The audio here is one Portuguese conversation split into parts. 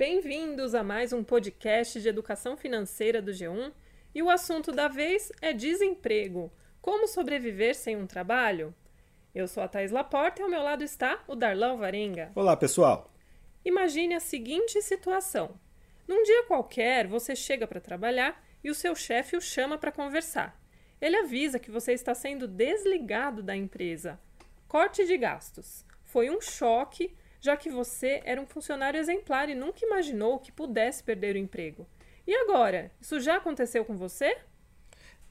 Bem-vindos a mais um podcast de educação financeira do G1 e o assunto da vez é desemprego. Como sobreviver sem um trabalho? Eu sou a Thais Laporta e ao meu lado está o Darlan Varenga. Olá, pessoal! Imagine a seguinte situação: num dia qualquer, você chega para trabalhar e o seu chefe o chama para conversar. Ele avisa que você está sendo desligado da empresa. Corte de gastos. Foi um choque já que você era um funcionário exemplar e nunca imaginou que pudesse perder o emprego. E agora? Isso já aconteceu com você?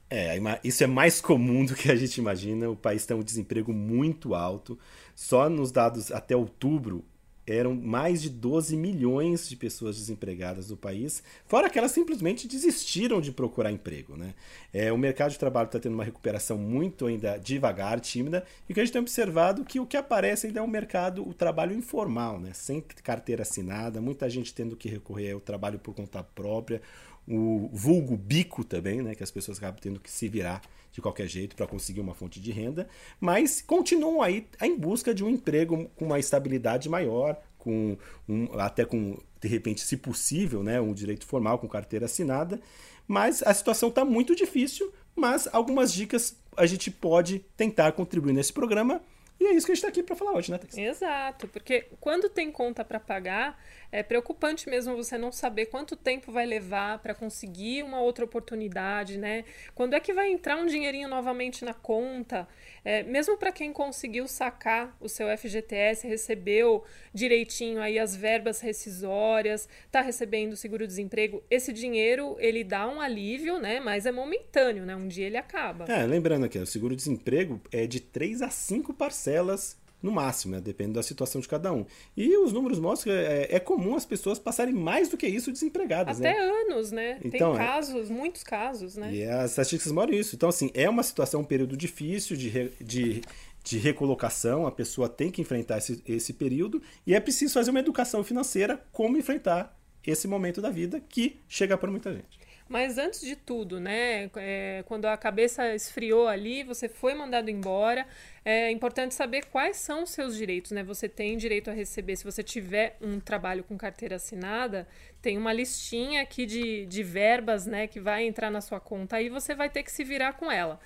É, isso é mais comum do que a gente imagina. O país tem um desemprego muito alto. Só nos dados até outubro, eram mais de 12 milhões de pessoas desempregadas no país, fora que elas simplesmente desistiram de procurar emprego. Né? É, o mercado de trabalho está tendo uma recuperação muito ainda devagar, tímida, e o que a gente tem observado que o que aparece ainda é um mercado, o trabalho informal, né? sem carteira assinada, muita gente tendo que recorrer ao trabalho por conta própria, o vulgo bico também, né, que as pessoas acabam tendo que se virar de qualquer jeito para conseguir uma fonte de renda, mas continuam aí em busca de um emprego com uma estabilidade maior, com um, até com de repente, se possível, né, um direito formal com carteira assinada, mas a situação está muito difícil, mas algumas dicas a gente pode tentar contribuir nesse programa e é isso que a gente está aqui para falar hoje, né, Thais? Exato, porque quando tem conta para pagar, é preocupante mesmo você não saber quanto tempo vai levar para conseguir uma outra oportunidade, né? Quando é que vai entrar um dinheirinho novamente na conta? É, mesmo para quem conseguiu sacar o seu FGTS, recebeu direitinho aí as verbas rescisórias, está recebendo seguro-desemprego, esse dinheiro ele dá um alívio, né? Mas é momentâneo, né? Um dia ele acaba. É, lembrando aqui, o seguro-desemprego é de 3 a 5 parcelas no máximo, né? depende da situação de cada um. E os números mostram que é, é comum as pessoas passarem mais do que isso desempregadas. Até né? anos, né? Então, Tem é. casos, é... muitos casos, né? E as estatísticas mostram isso. Então, assim, é uma situação, um período difícil de, re... de, de recolocação, a pessoa tem que enfrentar esse, esse período e é preciso fazer uma educação financeira como enfrentar esse momento da vida que chega para muita gente. Mas antes de tudo, né, é, quando a cabeça esfriou ali, você foi mandado embora, é importante saber quais são os seus direitos, né? Você tem direito a receber, se você tiver um trabalho com carteira assinada, tem uma listinha aqui de, de verbas, né, que vai entrar na sua conta, aí você vai ter que se virar com ela.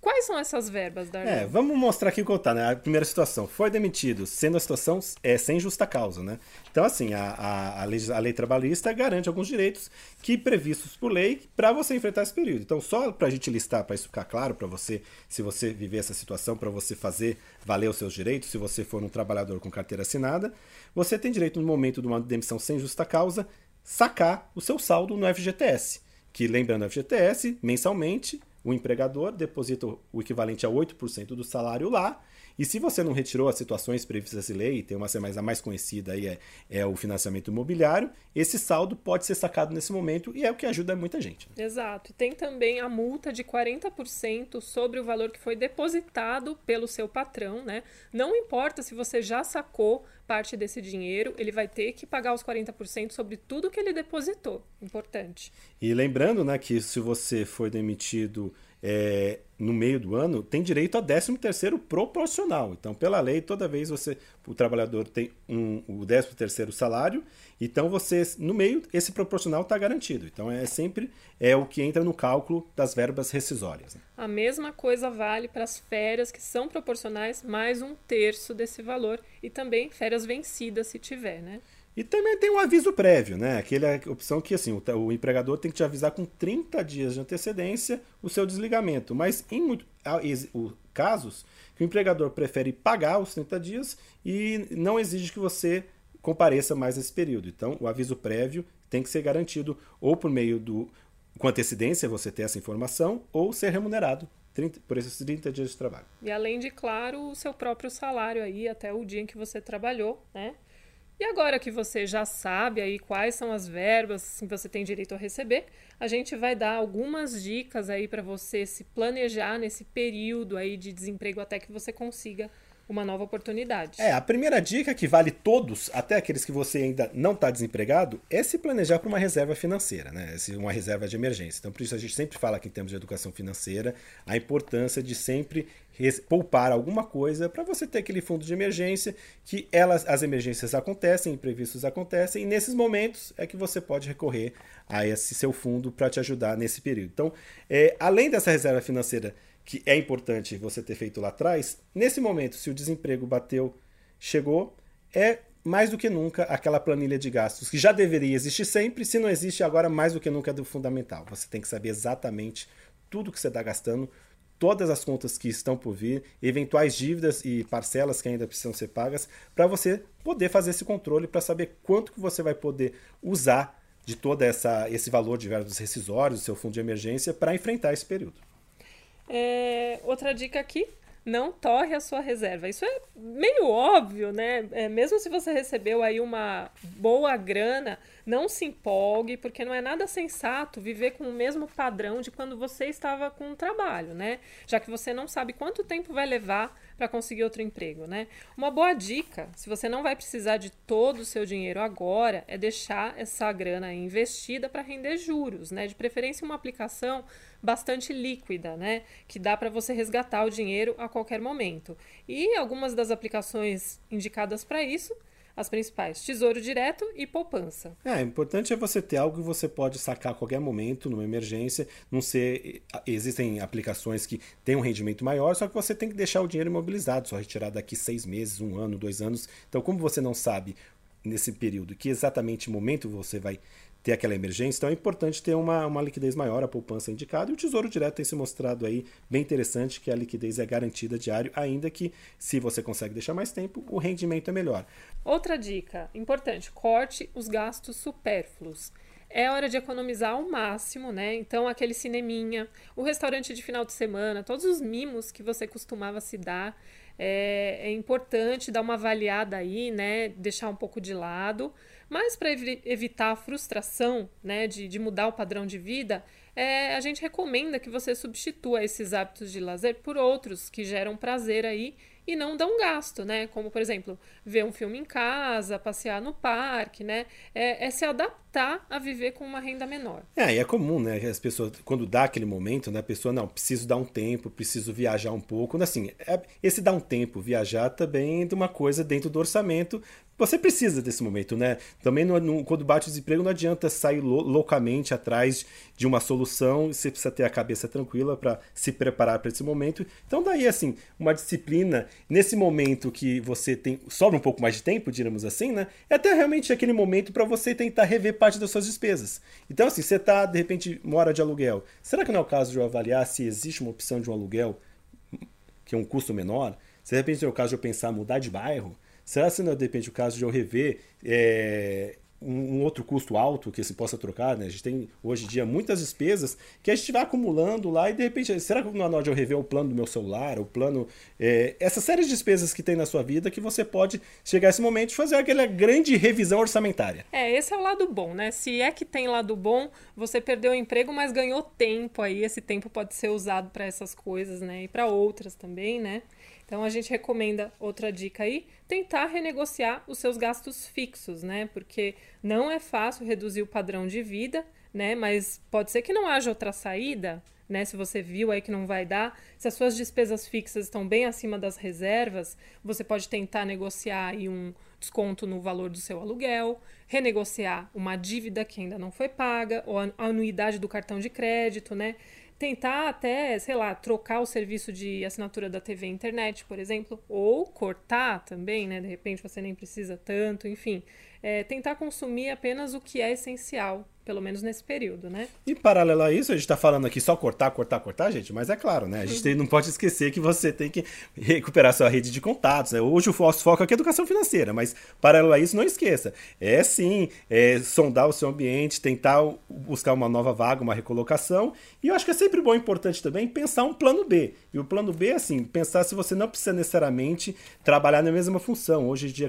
Quais são essas verbas, Darlene? É, vamos mostrar aqui o tá, né? A primeira situação, foi demitido, sendo a situação é, sem justa causa, né? Então, assim, a, a, a, lei, a lei trabalhista garante alguns direitos que previstos por lei para você enfrentar esse período. Então, só para a gente listar, para isso ficar claro para você, se você viver essa situação, para você fazer valer os seus direitos, se você for um trabalhador com carteira assinada, você tem direito, no momento de uma demissão sem justa causa, sacar o seu saldo no FGTS, que, lembrando, FGTS, mensalmente, o empregador deposita o equivalente a 8% do salário lá. E se você não retirou as situações previstas em lei, tem uma mais a mais conhecida aí é, é o financiamento imobiliário, esse saldo pode ser sacado nesse momento e é o que ajuda muita gente. Exato. Tem também a multa de 40% sobre o valor que foi depositado pelo seu patrão, né? Não importa se você já sacou parte desse dinheiro, ele vai ter que pagar os 40% sobre tudo que ele depositou. Importante. E lembrando, né, que se você foi demitido é, no meio do ano, tem direito a 13 terceiro proporcional. Então, pela lei, toda vez você, o trabalhador tem um, o 13 terceiro salário, então você, no meio, esse proporcional está garantido. Então, é sempre é o que entra no cálculo das verbas rescisórias. Né? A mesma coisa vale para as férias que são proporcionais, mais um terço desse valor, e também férias vencidas, se tiver, né? E também tem um aviso prévio, né? Aquela opção que assim, o, o, empregador tem que te avisar com 30 dias de antecedência o seu desligamento. Mas em muito, há, o, casos que o empregador prefere pagar os 30 dias e não exige que você compareça mais nesse período. Então, o aviso prévio tem que ser garantido ou por meio do. com antecedência você ter essa informação, ou ser remunerado 30, por esses 30 dias de trabalho. E além de, claro, o seu próprio salário aí até o dia em que você trabalhou, né? E agora que você já sabe aí quais são as verbas que você tem direito a receber, a gente vai dar algumas dicas aí para você se planejar nesse período aí de desemprego até que você consiga uma nova oportunidade. É, a primeira dica que vale todos, até aqueles que você ainda não está desempregado, é se planejar para uma reserva financeira, né? Uma reserva de emergência. Então, por isso a gente sempre fala aqui em termos de educação financeira, a importância de sempre poupar alguma coisa para você ter aquele fundo de emergência, que elas, as emergências acontecem, imprevistos acontecem, e nesses momentos é que você pode recorrer a esse seu fundo para te ajudar nesse período. Então, é, além dessa reserva financeira que é importante você ter feito lá atrás, nesse momento, se o desemprego bateu, chegou, é mais do que nunca aquela planilha de gastos que já deveria existir sempre, se não existe agora, mais do que nunca é do fundamental. Você tem que saber exatamente tudo que você está gastando, todas as contas que estão por vir, eventuais dívidas e parcelas que ainda precisam ser pagas, para você poder fazer esse controle, para saber quanto que você vai poder usar de todo esse valor de verbos rescisórios, do seu fundo de emergência, para enfrentar esse período. É, outra dica aqui, não torre a sua reserva. Isso é meio óbvio, né? É, mesmo se você recebeu aí uma boa grana, não se empolgue, porque não é nada sensato viver com o mesmo padrão de quando você estava com o trabalho, né? Já que você não sabe quanto tempo vai levar para conseguir outro emprego, né? Uma boa dica, se você não vai precisar de todo o seu dinheiro agora, é deixar essa grana investida para render juros, né? De preferência uma aplicação bastante líquida, né? Que dá para você resgatar o dinheiro a qualquer momento. E algumas das aplicações indicadas para isso as principais: Tesouro Direto e poupança. É, importante é você ter algo que você pode sacar a qualquer momento, numa emergência. Não ser. Existem aplicações que têm um rendimento maior, só que você tem que deixar o dinheiro imobilizado, só retirar daqui seis meses, um ano, dois anos. Então, como você não sabe nesse período que exatamente momento você vai ter aquela emergência. Então é importante ter uma, uma liquidez maior, a poupança indicada, e o Tesouro Direto tem se mostrado aí bem interessante que a liquidez é garantida diário, ainda que se você consegue deixar mais tempo, o rendimento é melhor. Outra dica importante: corte os gastos supérfluos. É hora de economizar ao máximo, né? Então, aquele cineminha, o restaurante de final de semana, todos os mimos que você costumava se dar, é, é importante dar uma avaliada aí, né? Deixar um pouco de lado. Mas para ev evitar a frustração né, de, de mudar o padrão de vida, é, a gente recomenda que você substitua esses hábitos de lazer por outros que geram prazer aí e não dão gasto, né? Como, por exemplo, ver um filme em casa, passear no parque, né? É, é, se adaptar a viver com uma renda menor. É, e é comum, né? As pessoas, quando dá aquele momento, né? A pessoa, não, preciso dar um tempo, preciso viajar um pouco. Assim, é, esse dar um tempo, viajar também é uma coisa dentro do orçamento você precisa desse momento, né? Também no, no, quando bate o desemprego não adianta sair loucamente atrás de uma solução, você precisa ter a cabeça tranquila para se preparar para esse momento. Então daí assim, uma disciplina nesse momento que você tem sobra um pouco mais de tempo, digamos assim, né? É até realmente aquele momento para você tentar rever parte das suas despesas. Então assim, você tá de repente mora de aluguel. Será que não é o caso de eu avaliar se existe uma opção de um aluguel que é um custo menor? Se de repente é o caso de eu pensar mudar de bairro, Será que não depende do caso de eu rever é, um, um, outro custo alto que se possa trocar? Né? A gente tem hoje em dia muitas despesas que a gente vai acumulando lá e de repente, será que é hora de eu rever o plano do meu celular, o plano. É, essa série de despesas que tem na sua vida que você pode chegar a esse momento e fazer aquela grande revisão orçamentária. É, esse é o lado bom, né? Se é que tem lado bom, você perdeu o emprego, mas ganhou tempo aí. Esse tempo pode ser usado para essas coisas, né? E para outras também, né? Então a gente recomenda outra dica aí, tentar renegociar os seus gastos fixos, né? Porque não é fácil reduzir o padrão de vida, né? Mas pode ser que não haja outra saída, né? Se você viu aí que não vai dar, se as suas despesas fixas estão bem acima das reservas, você pode tentar negociar aí um desconto no valor do seu aluguel, renegociar uma dívida que ainda não foi paga, ou a anuidade do cartão de crédito, né? Tentar até, sei lá, trocar o serviço de assinatura da TV internet, por exemplo, ou cortar também, né? De repente você nem precisa tanto, enfim. É, tentar consumir apenas o que é essencial pelo menos nesse período, né? E paralelo a isso, a gente está falando aqui só cortar, cortar, cortar, gente, mas é claro, né? A gente tem, não pode esquecer que você tem que recuperar sua rede de contatos. Né? Hoje o nosso foco aqui é educação financeira, mas paralelo a isso, não esqueça. É sim, é sondar o seu ambiente, tentar buscar uma nova vaga, uma recolocação. E eu acho que é sempre bom e importante também pensar um plano B. E o plano B é assim, pensar se você não precisa necessariamente trabalhar na mesma função. Hoje em dia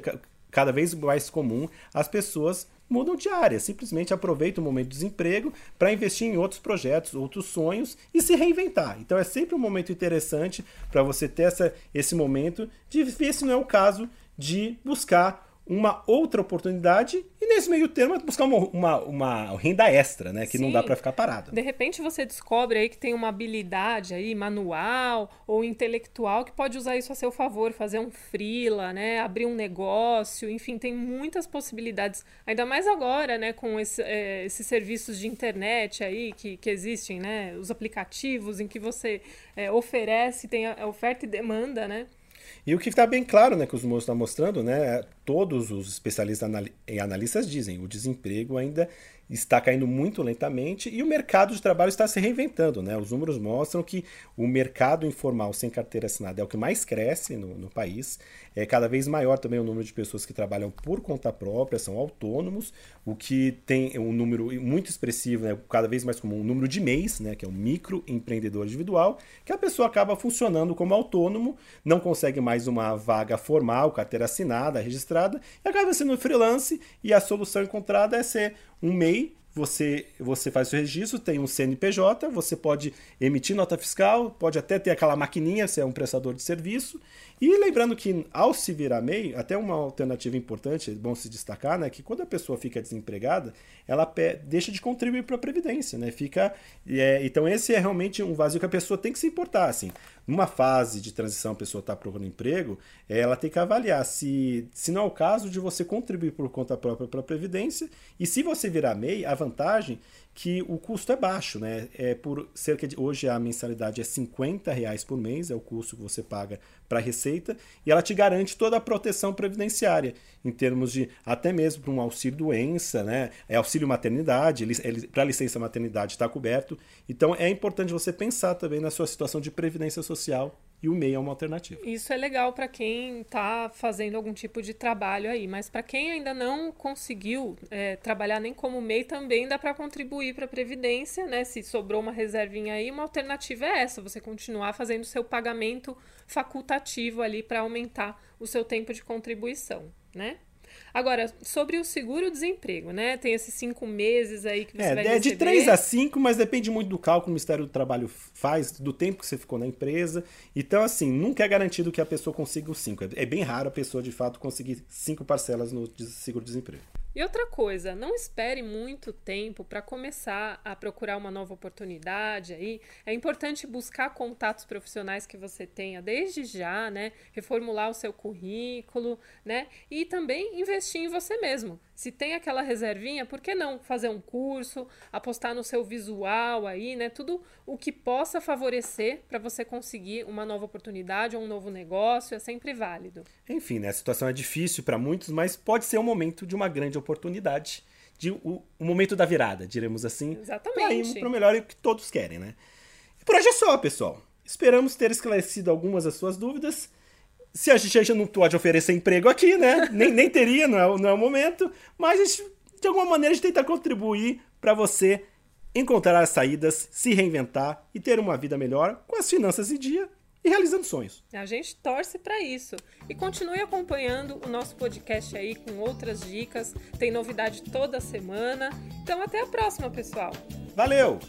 cada vez mais comum as pessoas mudam de área, simplesmente aproveitam o momento de desemprego para investir em outros projetos, outros sonhos e se reinventar. Então é sempre um momento interessante para você ter essa, esse momento de ver se não é o caso de buscar uma outra oportunidade e nesse meio termo buscar uma, uma, uma renda extra, né? Que Sim. não dá para ficar parado. De repente você descobre aí que tem uma habilidade aí manual ou intelectual que pode usar isso a seu favor, fazer um freela, né? Abrir um negócio, enfim, tem muitas possibilidades. Ainda mais agora, né? Com esse, é, esses serviços de internet aí que, que existem, né? Os aplicativos em que você é, oferece, tem a oferta e demanda, né? E o que está bem claro, né, que os moços estão mostrando, né, todos os especialistas e analistas dizem, o desemprego ainda está caindo muito lentamente e o mercado de trabalho está se reinventando. Né? Os números mostram que o mercado informal sem carteira assinada é o que mais cresce no, no país. É cada vez maior também o número de pessoas que trabalham por conta própria, são autônomos, o que tem um número muito expressivo, né? cada vez mais comum, o número de mês, né? que é o microempreendedor individual, que a pessoa acaba funcionando como autônomo, não consegue mais uma vaga formal, carteira assinada, registrada, e acaba sendo freelance, e a solução encontrada é ser um MEI você, você faz o registro, tem um CNPJ, você pode emitir nota fiscal, pode até ter aquela maquininha, se é um prestador de serviço. E lembrando que ao se virar MEI, até uma alternativa importante, é bom se destacar, né, que quando a pessoa fica desempregada, ela deixa de contribuir para a Previdência, né? Fica, é, então esse é realmente um vazio que a pessoa tem que se importar, assim. Numa fase de transição, a pessoa está procurando emprego, ela tem que avaliar se, se não é o caso de você contribuir por conta própria para a Previdência, e se você virar MEI, a vantagem que o custo é baixo, né? É por cerca de hoje a mensalidade é 50 reais por mês, é o custo que você paga para a Receita, e ela te garante toda a proteção previdenciária, em termos de até mesmo para um auxílio doença, né? É auxílio maternidade, para licença maternidade está coberto. Então é importante você pensar também na sua situação de previdência social e o MEI é uma alternativa. Isso é legal para quem está fazendo algum tipo de trabalho aí, mas para quem ainda não conseguiu é, trabalhar nem como MEI, também dá para contribuir para a Previdência, né? Se sobrou uma reservinha aí, uma alternativa é essa, você continuar fazendo seu pagamento facultativo ali para aumentar o seu tempo de contribuição, né? Agora, sobre o seguro-desemprego, né? Tem esses cinco meses aí que você é, vai é receber. É de três a cinco, mas depende muito do cálculo que o Ministério do Trabalho faz, do tempo que você ficou na empresa. Então, assim, nunca é garantido que a pessoa consiga os cinco. É bem raro a pessoa, de fato, conseguir cinco parcelas no seguro-desemprego. E outra coisa, não espere muito tempo para começar a procurar uma nova oportunidade aí. É importante buscar contatos profissionais que você tenha desde já, né? Reformular o seu currículo, né? E também investir em você mesmo. Se tem aquela reservinha, por que não fazer um curso, apostar no seu visual aí, né? Tudo o que possa favorecer para você conseguir uma nova oportunidade ou um novo negócio é sempre válido. Enfim, né? A situação é difícil para muitos, mas pode ser o momento de uma grande oportunidade, de o, o momento da virada, diremos assim. Exatamente. Para o melhor e o que todos querem, né? E por hoje é só, pessoal. Esperamos ter esclarecido algumas das suas dúvidas se a gente não pode oferecer emprego aqui, né? Nem, nem teria, não é, não é o momento. Mas a gente, de alguma maneira a gente tenta contribuir para você encontrar as saídas, se reinventar e ter uma vida melhor com as finanças em dia e realizando sonhos. A gente torce para isso. E continue acompanhando o nosso podcast aí com outras dicas. Tem novidade toda semana. Então até a próxima, pessoal. Valeu!